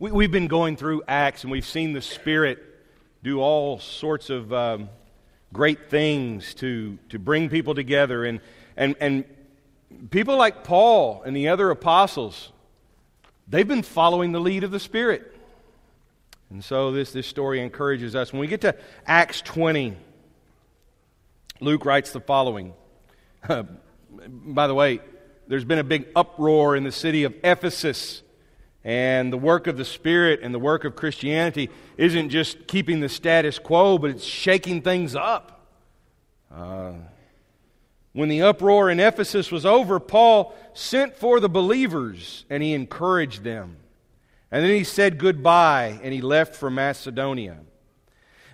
We, have been going through Acts and we've seen the Spirit do all sorts of um, great things to, to bring people together. And, and, and people like Paul and the other apostles, they've been following the lead of the Spirit. And so this, this story encourages us. When we get to Acts 20, Luke writes the following. by the way, there's been a big uproar in the city of Ephesus and the work of the Spirit and the work of Christianity isn't just keeping the status quo, but it's shaking things up. Uh, when the uproar in Ephesus was over, Paul sent for the believers and he encouraged them. And then he said goodbye and he left for Macedonia.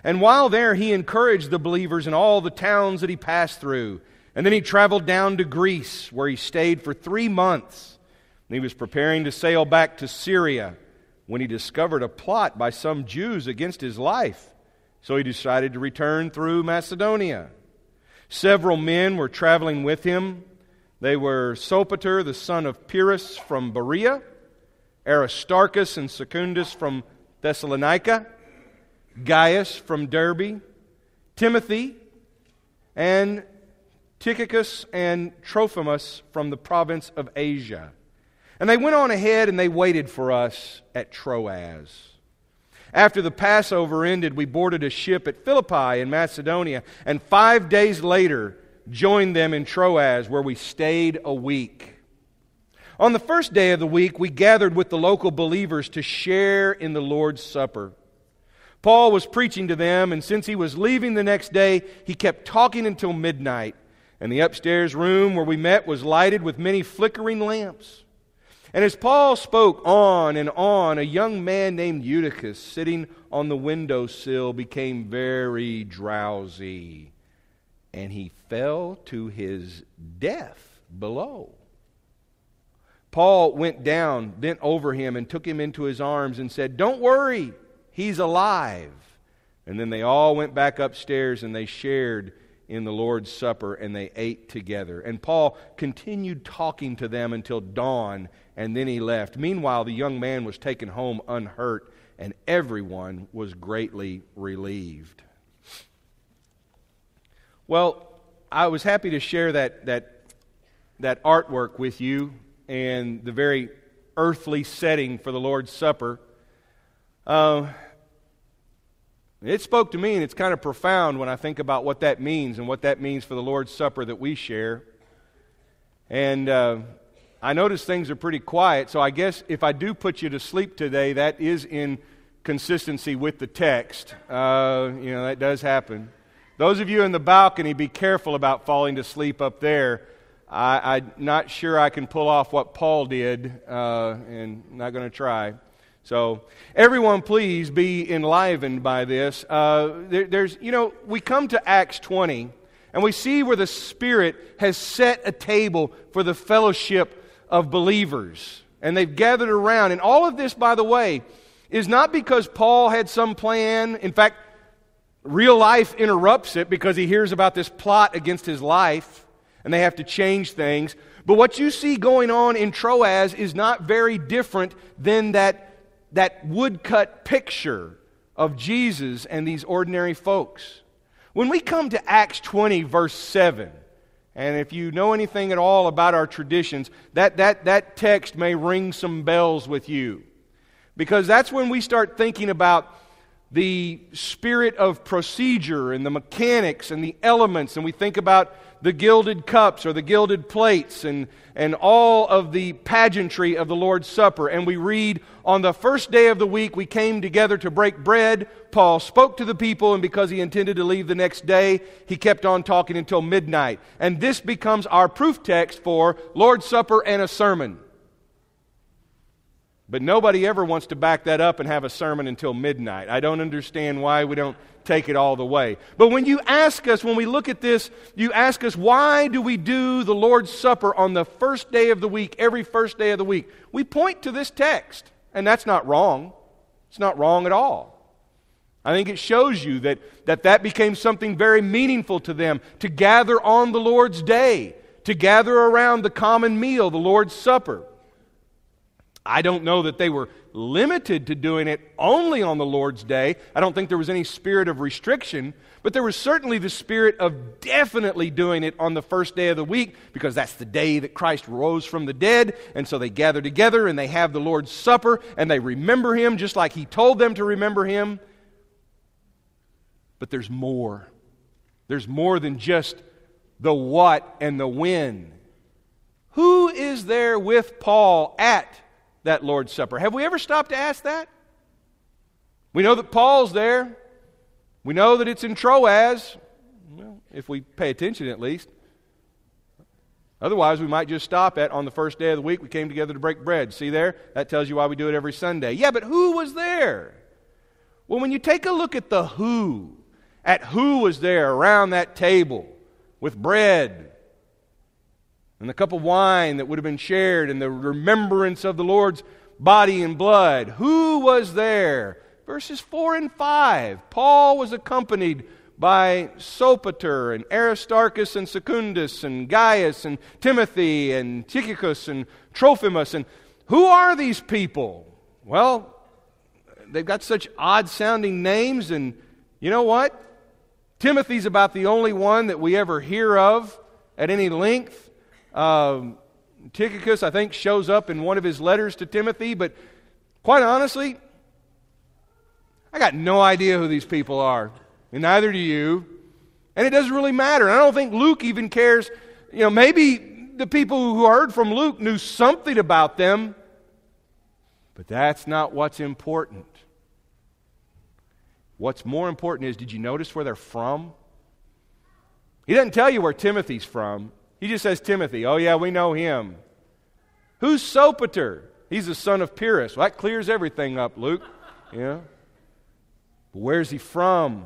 And while there, he encouraged the believers in all the towns that he passed through. And then he traveled down to Greece, where he stayed for three months. He was preparing to sail back to Syria when he discovered a plot by some Jews against his life. So he decided to return through Macedonia. Several men were traveling with him. They were Sopater, the son of Pyrrhus from Berea, Aristarchus and Secundus from Thessalonica, Gaius from Derbe, Timothy, and Tychicus and Trophimus from the province of Asia. And they went on ahead and they waited for us at Troas. After the Passover ended, we boarded a ship at Philippi in Macedonia, and five days later joined them in Troas, where we stayed a week. On the first day of the week, we gathered with the local believers to share in the Lord's Supper. Paul was preaching to them, and since he was leaving the next day, he kept talking until midnight. And the upstairs room where we met was lighted with many flickering lamps. And as Paul spoke on and on, a young man named Eutychus, sitting on the windowsill, became very drowsy, and he fell to his death below. Paul went down, bent over him, and took him into his arms and said, Don't worry, he's alive. And then they all went back upstairs and they shared in the Lord's Supper and they ate together. And Paul continued talking to them until dawn and then he left. Meanwhile, the young man was taken home unhurt and everyone was greatly relieved. Well, I was happy to share that, that, that artwork with you and the very earthly setting for the Lord's Supper. Uh, it spoke to me, and it's kind of profound when I think about what that means and what that means for the Lord's Supper that we share. And uh, I notice things are pretty quiet, so I guess if I do put you to sleep today, that is in consistency with the text. Uh, you know, that does happen. Those of you in the balcony, be careful about falling to sleep up there. I, am not sure I can pull off what Paul did, uh, and not going to try. So, everyone, please be enlivened by this. Uh, there, there's, you know, we come to Acts 20, and we see where the Spirit has set a table for the fellowship of believers. And they've gathered around. And all of this, by the way, is not because Paul had some plan. In fact, real life interrupts it because he hears about this plot against his life and they have to change things. But what you see going on in Troas is not very different than that that woodcut picture of Jesus and these ordinary folks. When we come to Acts 20, verse 7, and if you know anything at all about our traditions, that, that, that text may ring some bells with you. Because that's when we start thinking about the spirit of procedure and the mechanics and the elements, and we think about the gilded cups or the gilded plates and, and all of the pageantry of the Lord's Supper. And we read, On the first day of the week, we came together to break bread. Paul spoke to the people, and because he intended to leave the next day, he kept on talking until midnight. And this becomes our proof text for Lord's Supper and a sermon. But nobody ever wants to back that up and have a sermon until midnight. I don't understand why we don't take it all the way. But when you ask us, when we look at this, you ask us, why do we do the Lord's Supper on the first day of the week, every first day of the week? We point to this text, and that's not wrong. It's not wrong at all. I think it shows you that that, that became something very meaningful to them to gather on the Lord's day, to gather around the common meal, the Lord's Supper. I don't know that they were limited to doing it only on the Lord's day. I don't think there was any spirit of restriction, but there was certainly the spirit of definitely doing it on the first day of the week because that's the day that Christ rose from the dead. And so they gather together and they have the Lord's Supper and they remember Him just like He told them to remember Him. But there's more. There's more than just the what and the when. Who is there with Paul at that Lord's Supper? Have we ever stopped to ask that? We know that Paul's there. We know that it's in Troas, well, if we pay attention at least. Otherwise, we might just stop at on the first day of the week, we came together to break bread. See there? That tells you why we do it every Sunday. Yeah, but who was there? Well, when you take a look at the who, at who was there around that table with bread and the cup of wine that would have been shared and the remembrance of the Lord's body and blood. Who was there? Verses 4 and 5. Paul was accompanied by Sopater and Aristarchus and Secundus and Gaius and Timothy and Tychicus and Trophimus. And who are these people? Well, they've got such odd sounding names, and you know what? Timothy's about the only one that we ever hear of at any length. Um, Tychicus, I think, shows up in one of his letters to Timothy, but quite honestly, I got no idea who these people are, and neither do you. And it doesn't really matter. I don't think Luke even cares. You know, maybe the people who heard from Luke knew something about them, but that's not what's important. What's more important is did you notice where they're from? He doesn't tell you where Timothy's from. He just says Timothy. Oh, yeah, we know him. Who's Sopater? He's the son of Pyrrhus. Well, that clears everything up, Luke. Yeah. But where's he from?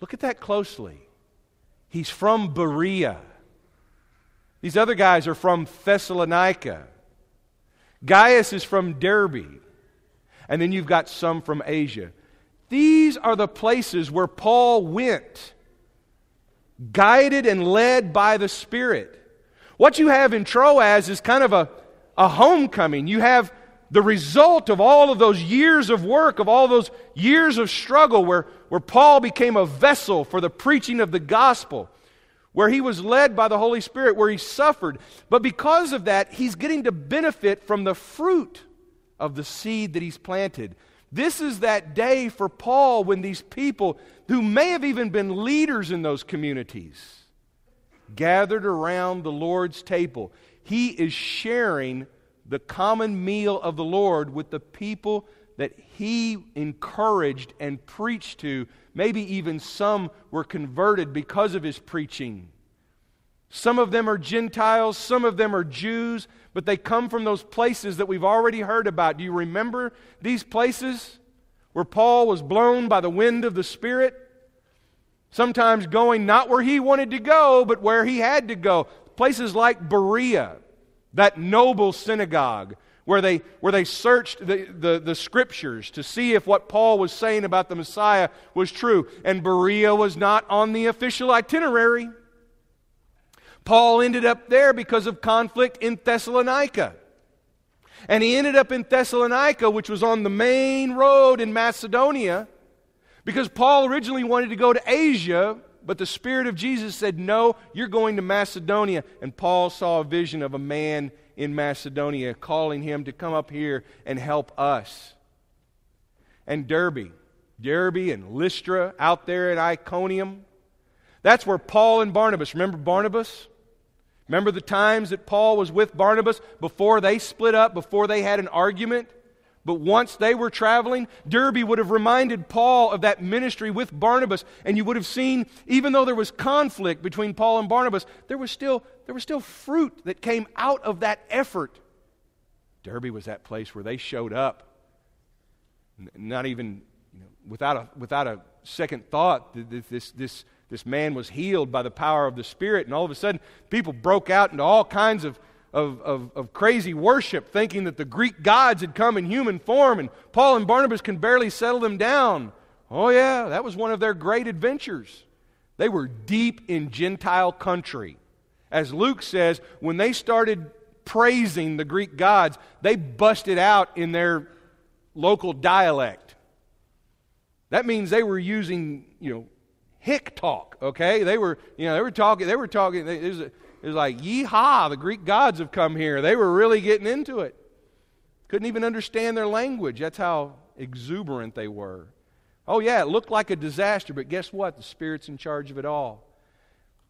Look at that closely. He's from Berea. These other guys are from Thessalonica. Gaius is from Derbe. And then you've got some from Asia. These are the places where Paul went guided and led by the Spirit. What you have in Troas is kind of a, a homecoming. You have the result of all of those years of work, of all those years of struggle, where, where Paul became a vessel for the preaching of the gospel, where he was led by the Holy Spirit, where he suffered. But because of that, he's getting to benefit from the fruit of the seed that he's planted. This is that day for Paul when these people, who may have even been leaders in those communities, gathered around the Lord's table. He is sharing the common meal of the Lord with the people that he encouraged and preached to. Maybe even some were converted because of his preaching. Some of them are Gentiles, some of them are Jews, but they come from those places that we've already heard about. Do you remember these places where Paul was blown by the wind of the Spirit? Sometimes going not where he wanted to go, but where he had to go. Places like Berea, that noble synagogue where they, where they searched the, the, the, scriptures to see if what Paul was saying about the Messiah was true. And Berea was not on the official itinerary. Paul ended up there because of conflict in Thessalonica. And he ended up in Thessalonica, which was on the main road in Macedonia, because Paul originally wanted to go to Asia, but the Spirit of Jesus said, No, you're going to Macedonia. And Paul saw a vision of a man in Macedonia calling him to come up here and help us. And Derbe, Derbe and Lystra out there in Iconium. That's where Paul and Barnabas, remember Barnabas? Remember the times that Paul was with Barnabas before they split up, before they had an argument? But once they were traveling, Derbe would have reminded Paul of that ministry with Barnabas, and you would have seen, even though there was conflict between Paul and Barnabas, there was still, there was still fruit that came out of that effort. Derbe was that place where they showed up, not even you know, without, a, without a second thought. This, this, this man was healed by the power of the Spirit, and all of a sudden, people broke out into all kinds of, of, of, of, crazy worship, thinking that the Greek gods had come in human form, and Paul and Barnabas can barely settle them down. Oh, yeah, that was one of their great adventures. They were deep in Gentile country. As Luke says, when they started praising the Greek gods, they busted out in their local dialect. That means they were using, you know, hick talk, okay? They were, you know, they were talking, they were talking, it was, it was like, yeehaw, the Greek gods have come here. They were really getting into it. Couldn't even understand their language. That's how exuberant they were. Oh, yeah, it looked like a disaster, but guess what? The Spirit's in charge of it all.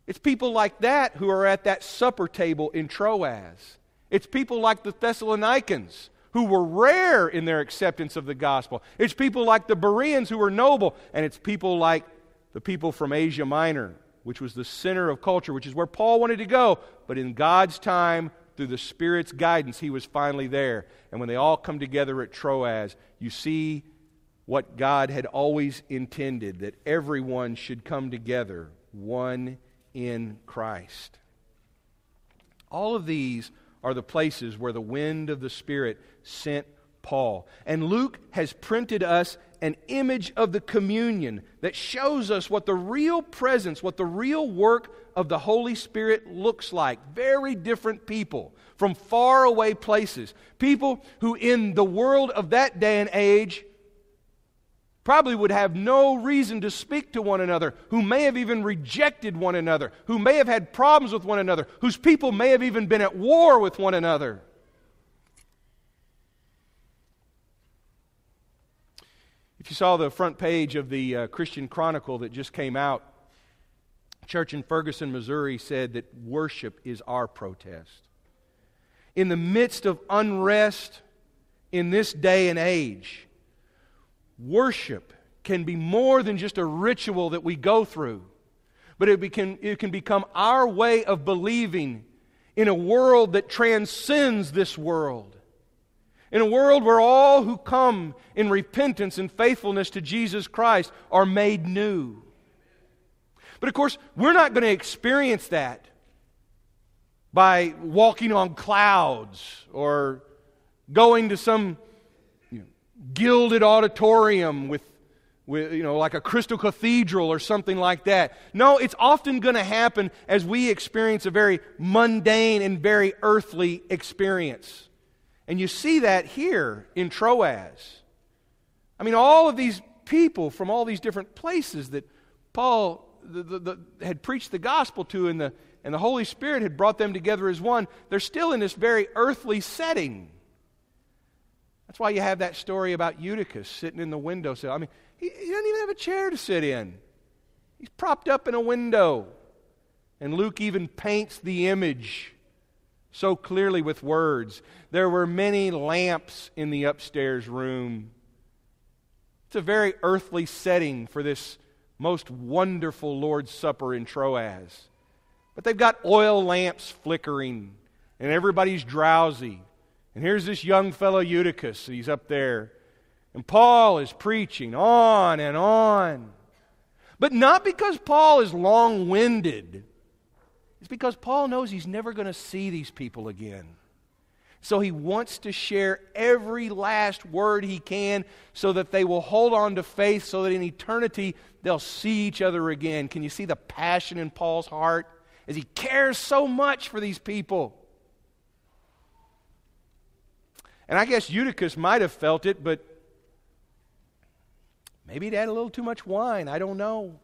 It's people like that who are at that supper table in Troas. It's people like the Thessalonians who were rare in their acceptance of the gospel. It's people like the Bereans who were noble. And it's people like the people from Asia Minor, which was the center of culture, which is where Paul wanted to go. But in God's time, through the Spirit's guidance, he was finally there. And when they all come together at Troas, you see what God had always intended that everyone should come together, one in Christ. All of these are the places where the wind of the Spirit sent Paul. And Luke has printed us an image of the communion that shows us what the real presence, what the real work of the Holy Spirit looks like. Very different people from far away places. People who, in the world of that day and age, probably would have no reason to speak to one another, who may have even rejected one another, who may have had problems with one another, whose people may have even been at war with one another. If you saw the front page of the uh, Christian Chronicle that just came out, church in Ferguson, Missouri said that worship is our protest. In the midst of unrest in this day and age, worship can be more than just a ritual that we go through, but it, can, it can become our way of believing in a world that transcends this world in a world where all who come in repentance and faithfulness to Jesus Christ are made new. But of course, we're not going to experience that by walking on clouds or going to some you know, gilded auditorium with, with, you know, like a crystal cathedral or something like that. No, it's often going to happen as we experience a very mundane and very earthly experience. And you see that here in Troas. I mean, all of these people from all these different places that Paul the, the, the, had preached the gospel to and the, and the Holy Spirit had brought them together as one, they're still in this very earthly setting. That's why you have that story about Eutychus sitting in the window. So, I mean, he, he doesn't even have a chair to sit in. He's propped up in a window. And Luke even paints the image so clearly with words. There were many lamps in the upstairs room. It's a very earthly setting for this most wonderful Lord's Supper in Troas. But they've got oil lamps flickering, and everybody's drowsy. And here's this young fellow Eutychus, he's up there. And Paul is preaching on and on. But not because Paul is long winded it's because Paul knows he's never going to see these people again. So he wants to share every last word he can so that they will hold on to faith, so that in eternity they'll see each other again. Can you see the passion in Paul's heart as he cares so much for these people? And I guess Eutychus might have felt it, but maybe he'd had a little too much wine. I don't know.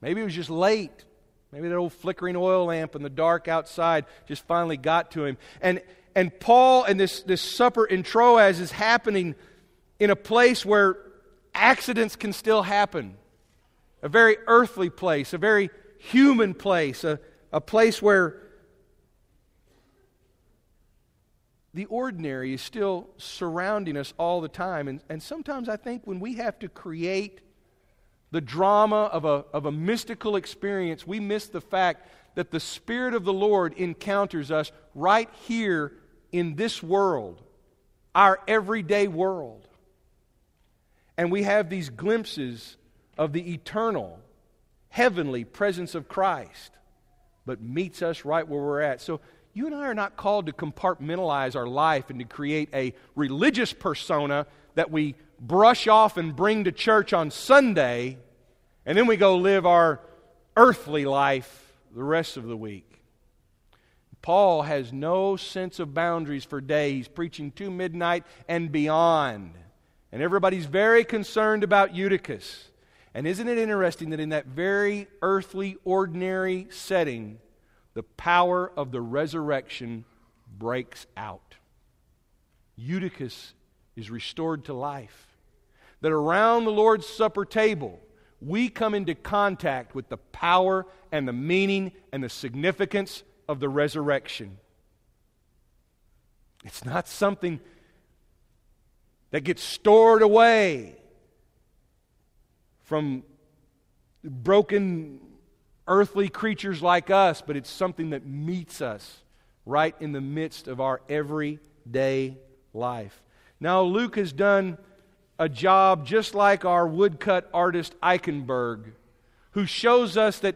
Maybe it was just late. Maybe that old flickering oil lamp in the dark outside just finally got to him. And, and Paul and this, this supper in Troas is happening in a place where accidents can still happen. A very earthly place, a very human place, a, a place where the ordinary is still surrounding us all the time. And, and sometimes I think when we have to create the drama of a, of a mystical experience, we miss the fact that the Spirit of the Lord encounters us right here in this world, our everyday world. And we have these glimpses of the eternal, heavenly presence of Christ, but meets us right where we're at. So, you and I are not called to compartmentalize our life and to create a religious persona that we brush off and bring to church on Sunday, and then we go live our earthly life the rest of the week. Paul has no sense of boundaries for day. He's preaching to midnight and beyond. And everybody's very concerned about Eutychus. And isn't it interesting that in that very earthly, ordinary setting, the power of the resurrection breaks out? Eutychus is restored to life. That around the Lord's Supper table, we come into contact with the power and the meaning and the significance of the resurrection. It's not something that gets stored away from broken earthly creatures like us, but it's something that meets us right in the midst of our everyday life. Now, Luke has done a job just like our woodcut artist Eichenberg, who shows us that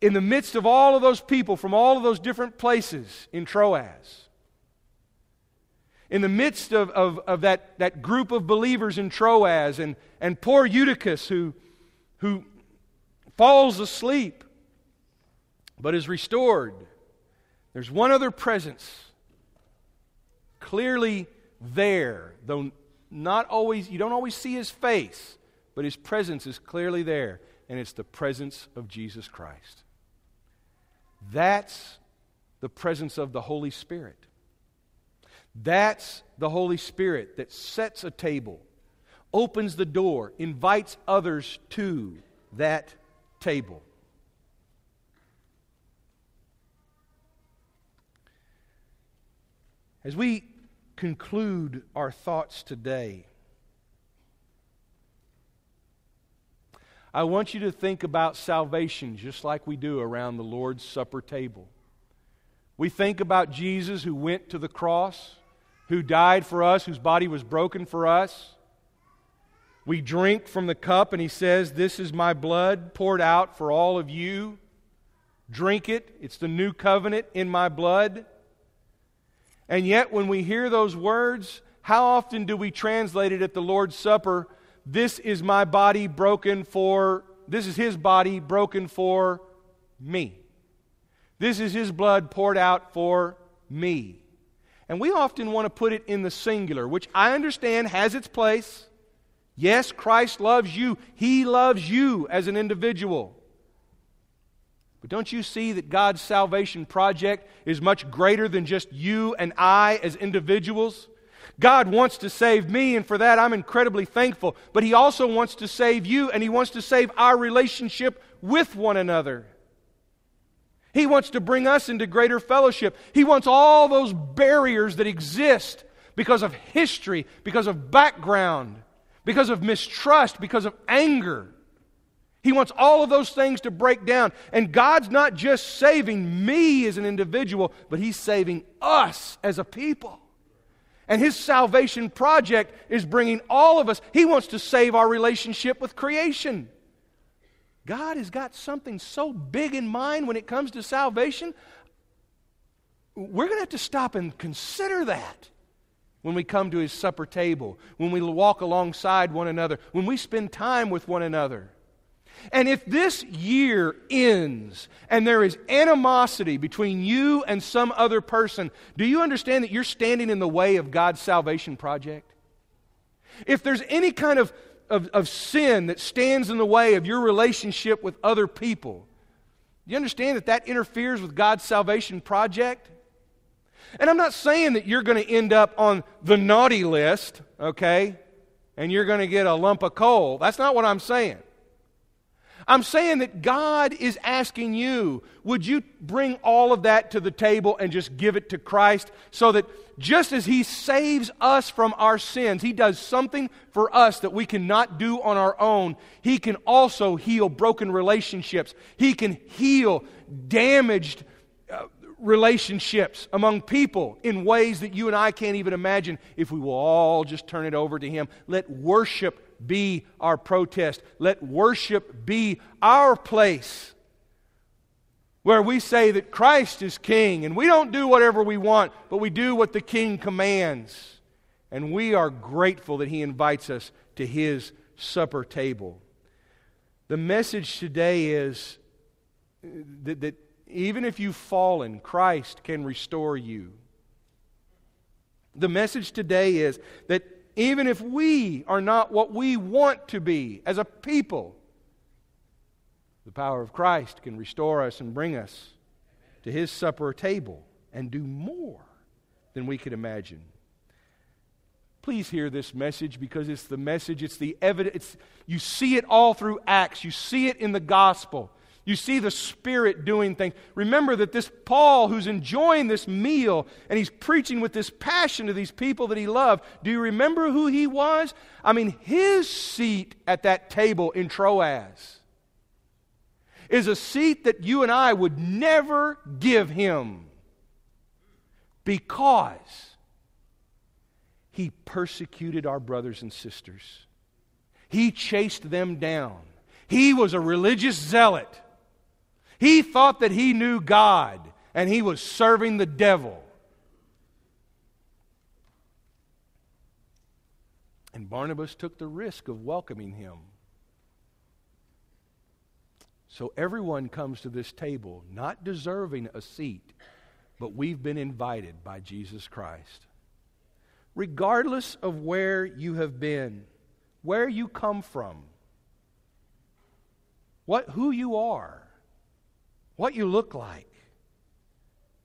in the midst of all of those people from all of those different places in Troas, in the midst of, of, of that, that group of believers in Troas and, and poor Eutychus who, who falls asleep but is restored, there's one other presence clearly there, though not always, you don't always see his face, but his presence is clearly there, and it's the presence of Jesus Christ. That's the presence of the Holy Spirit. That's the Holy Spirit that sets a table, opens the door, invites others to that table. As we conclude our thoughts today, I want you to think about salvation just like we do around the Lord's Supper table. We think about Jesus who went to the cross who died for us, whose body was broken for us. We drink from the cup, and he says, This is my blood poured out for all of you. Drink it. It's the new covenant in my blood. And yet, when we hear those words, how often do we translate it at the Lord's Supper? This is my body broken for, this is his body broken for me. This is his blood poured out for me. And we often want to put it in the singular, which I understand has its place. Yes, Christ loves you, He loves you as an individual. But don't you see that God's salvation project is much greater than just you and I as individuals? God wants to save me, and for that I'm incredibly thankful. But He also wants to save you, and He wants to save our relationship with one another. He wants to bring us into greater fellowship. He wants all those barriers that exist because of history, because of background, because of mistrust, because of anger. He wants all of those things to break down. And God's not just saving me as an individual, but He's saving us as a people. And His salvation project is bringing all of us, He wants to save our relationship with creation. God has got something so big in mind when it comes to salvation. We're going to have to stop and consider that when we come to his supper table, when we walk alongside one another, when we spend time with one another. And if this year ends and there is animosity between you and some other person, do you understand that you're standing in the way of God's salvation project? If there's any kind of of, of sin that stands in the way of your relationship with other people. Do you understand that that interferes with God's salvation project? And I'm not saying that you're going to end up on the naughty list, okay, and you're going to get a lump of coal. That's not what I'm saying. I'm saying that God is asking you, would you bring all of that to the table and just give it to Christ so that just as He saves us from our sins, He does something for us that we cannot do on our own. He can also heal broken relationships, He can heal damaged uh, relationships among people in ways that you and I can't even imagine if we will all just turn it over to Him. Let worship be our protest. Let worship be our place where we say that Christ is King and we don't do whatever we want, but we do what the King commands. And we are grateful that He invites us to His supper table. The message today is that, that even if you've fallen, Christ can restore you. The message today is that even if we are not what we want to be as a people, the power of Christ can restore us and bring us to his supper table and do more than we could imagine. Please hear this message because it's the message, it's the evidence. you see it all through Acts, you see it in the gospel. You see the Spirit doing things. Remember that this Paul, who's enjoying this meal and he's preaching with this passion to these people that he loved, do you remember who he was? I mean, his seat at that table in Troas is a seat that you and I would never give him because he persecuted our brothers and sisters. He chased them down. He was a religious zealot. He thought that he knew God and he was serving the devil. And Barnabas took the risk of welcoming him. So everyone comes to this table not deserving a seat, but we've been invited by Jesus Christ. Regardless of where you have been, where you come from, what, who you are, what you look like,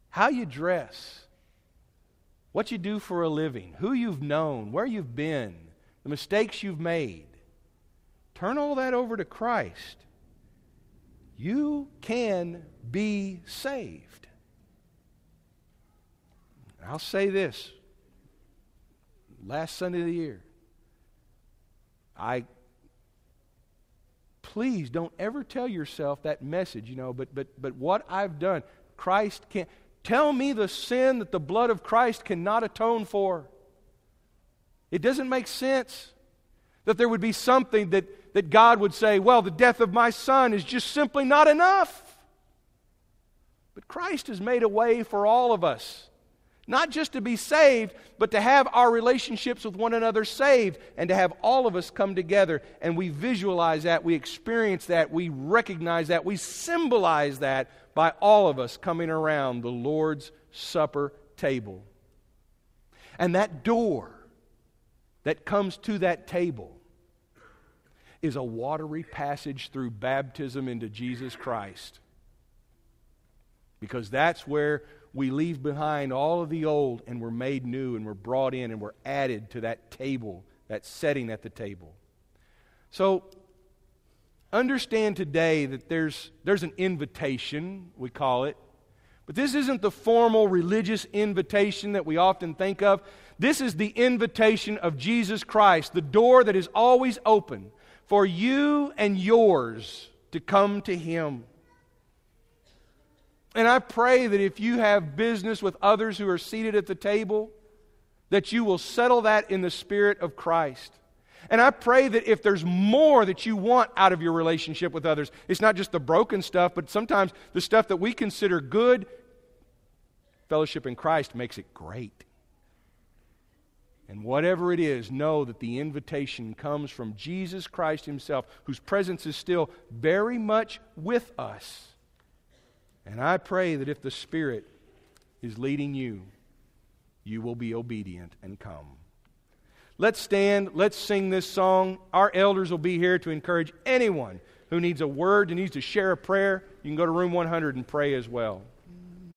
how you dress, what you do for a living, who you've known, where you've been, the mistakes you've made. Turn all that over to Christ you can be saved. I'll say this last Sunday of the year, I please don't ever tell yourself that message, you know, but but but what I've done, Christ can't tell me the sin that the blood of Christ cannot atone for. It doesn't make sense that there would be something that that God would say, well, the death of my son is just simply not enough. But Christ has made a way for all of us, not just to be saved, but to have our relationships with one another saved and to have all of us come together. And we visualize that, we experience that, we recognize that, we symbolize that by all of us coming around the Lord's Supper table. And that door that comes to that table is a watery passage through baptism into Jesus Christ. Because that's where we leave behind all of the old and we're made new and we're brought in and we're added to that table, that setting at the table. So, understand today that there's, there's an invitation, we call it. But this isn't the formal religious invitation that we often think of. This is the invitation of Jesus Christ, the door that is always open for you and yours to come to Him. And I pray that if you have business with others who are seated at the table, that you will settle that in the Spirit of Christ. And I pray that if there's more that you want out of your relationship with others, it's not just the broken stuff, but sometimes the stuff that we consider good, fellowship in Christ makes it great. And whatever it is, know that the invitation comes from Jesus Christ Himself, whose presence is still very much with us. And I pray that if the Spirit is leading you, you will be obedient and come. Let's stand, let's sing this song. Our elders will be here to encourage anyone who needs a word, who needs to share a prayer. You can go to room 100 and pray as well.